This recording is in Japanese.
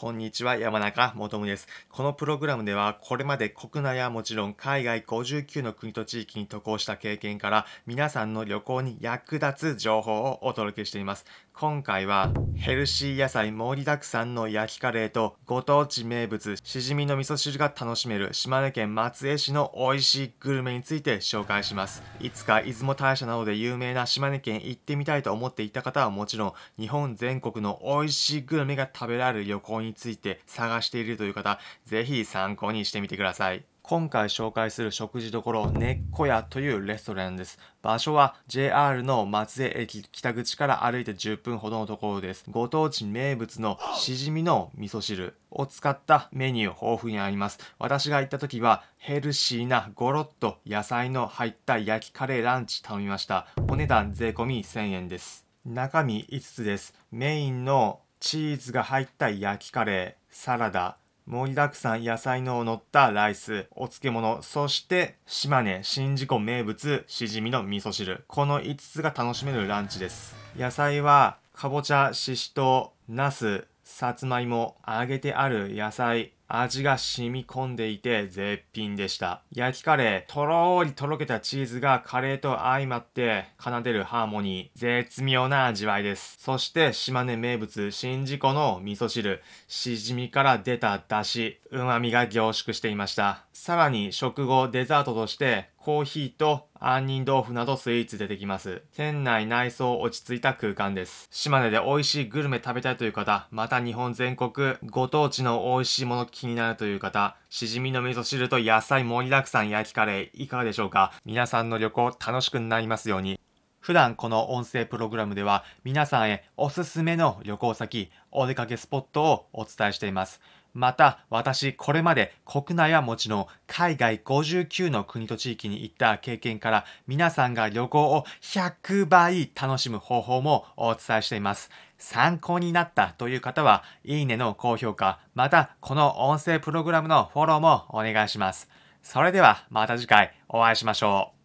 こんにちは、山中もとむです。このプログラムでは、これまで国内はもちろん海外59の国と地域に渡航した経験から、皆さんの旅行に役立つ情報をお届けしています。今回は、ヘルシー野菜盛りだくさんの焼きカレーと、ご当地名物、しじみの味噌汁が楽しめる島根県松江市の美味しいグルメについて紹介します。いつか出雲大社などで有名な島根県行ってみたいと思っていた方はもちろん、日本全国の美味しいグルメが食べられる旅行にについて探しているという方、ぜひ参考にしてみてください。今回紹介する食事処、根っこ屋というレストランです。場所は JR の松江駅北口から歩いて10分ほどのところです。ご当地名物のしじみの味噌汁を使ったメニュー豊富にあります。私が行った時はヘルシーなゴロッと野菜の入った焼きカレーランチ頼みました。お値段税込1000円です。中身5つです。メインのチーズが入った焼きカレー、サラダ、盛りだくさん野菜の乗ったライス、お漬物、そして島根、宍道湖名物、しじみの味噌汁。この5つが楽しめるランチです。野菜は、かぼちゃ、ししとう、なす、さつまいも、揚げてある野菜、味が染み込んでいて絶品でした。焼きカレー、とろーりとろけたチーズがカレーと相まって奏でるハーモニー、絶妙な味わいです。そして島根名物、宍道湖の味噌汁、しじみから出た出汁、旨味が凝縮していました。さらに食後デザートとしてコーヒーと杏仁豆腐などスイーツ出てきます。店内内装落ち着いた空間です。島根で美味しいグルメ食べたいという方、また日本全国ご当地の美味しいもの気になるという方、しじみの味噌汁と野菜盛りだくさん焼きカレーいかがでしょうか？皆さんの旅行楽しくなりますように。普段この音声プログラムでは皆さんへおすすめの旅行先、お出かけスポットをお伝えしています。また、私、これまで国内はもちろん海外59の国と地域に行った経験から、皆さんが旅行を100倍楽しむ方法もお伝えしています。参考になったという方は、いいねの高評価、また、この音声プログラムのフォローもお願いします。それでは、また次回お会いしましょう。